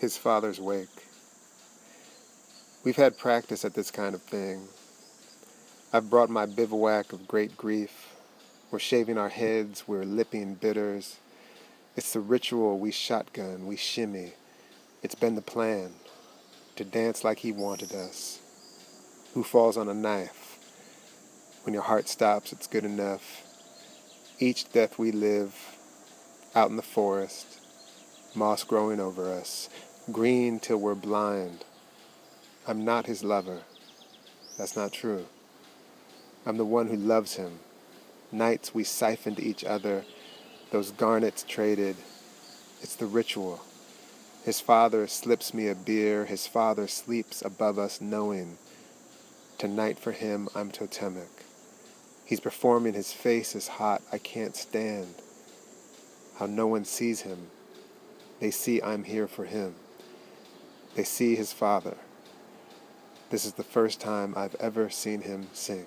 his father's wake. We've had practice at this kind of thing. I've brought my bivouac of great grief. We're shaving our heads, we're lipping bitters. It's the ritual we shotgun, we shimmy. It's been the plan to dance like he wanted us. Who falls on a knife? When your heart stops, it's good enough. Each death we live out in the forest, moss growing over us, green till we're blind. I'm not his lover. That's not true. I'm the one who loves him. Nights we siphoned each other, those garnets traded. It's the ritual. His father slips me a beer, his father sleeps above us knowing. Tonight for him I'm totemic. He's performing, his face is hot, I can't stand. How no one sees him. They see I'm here for him. They see his father. This is the first time I've ever seen him sing.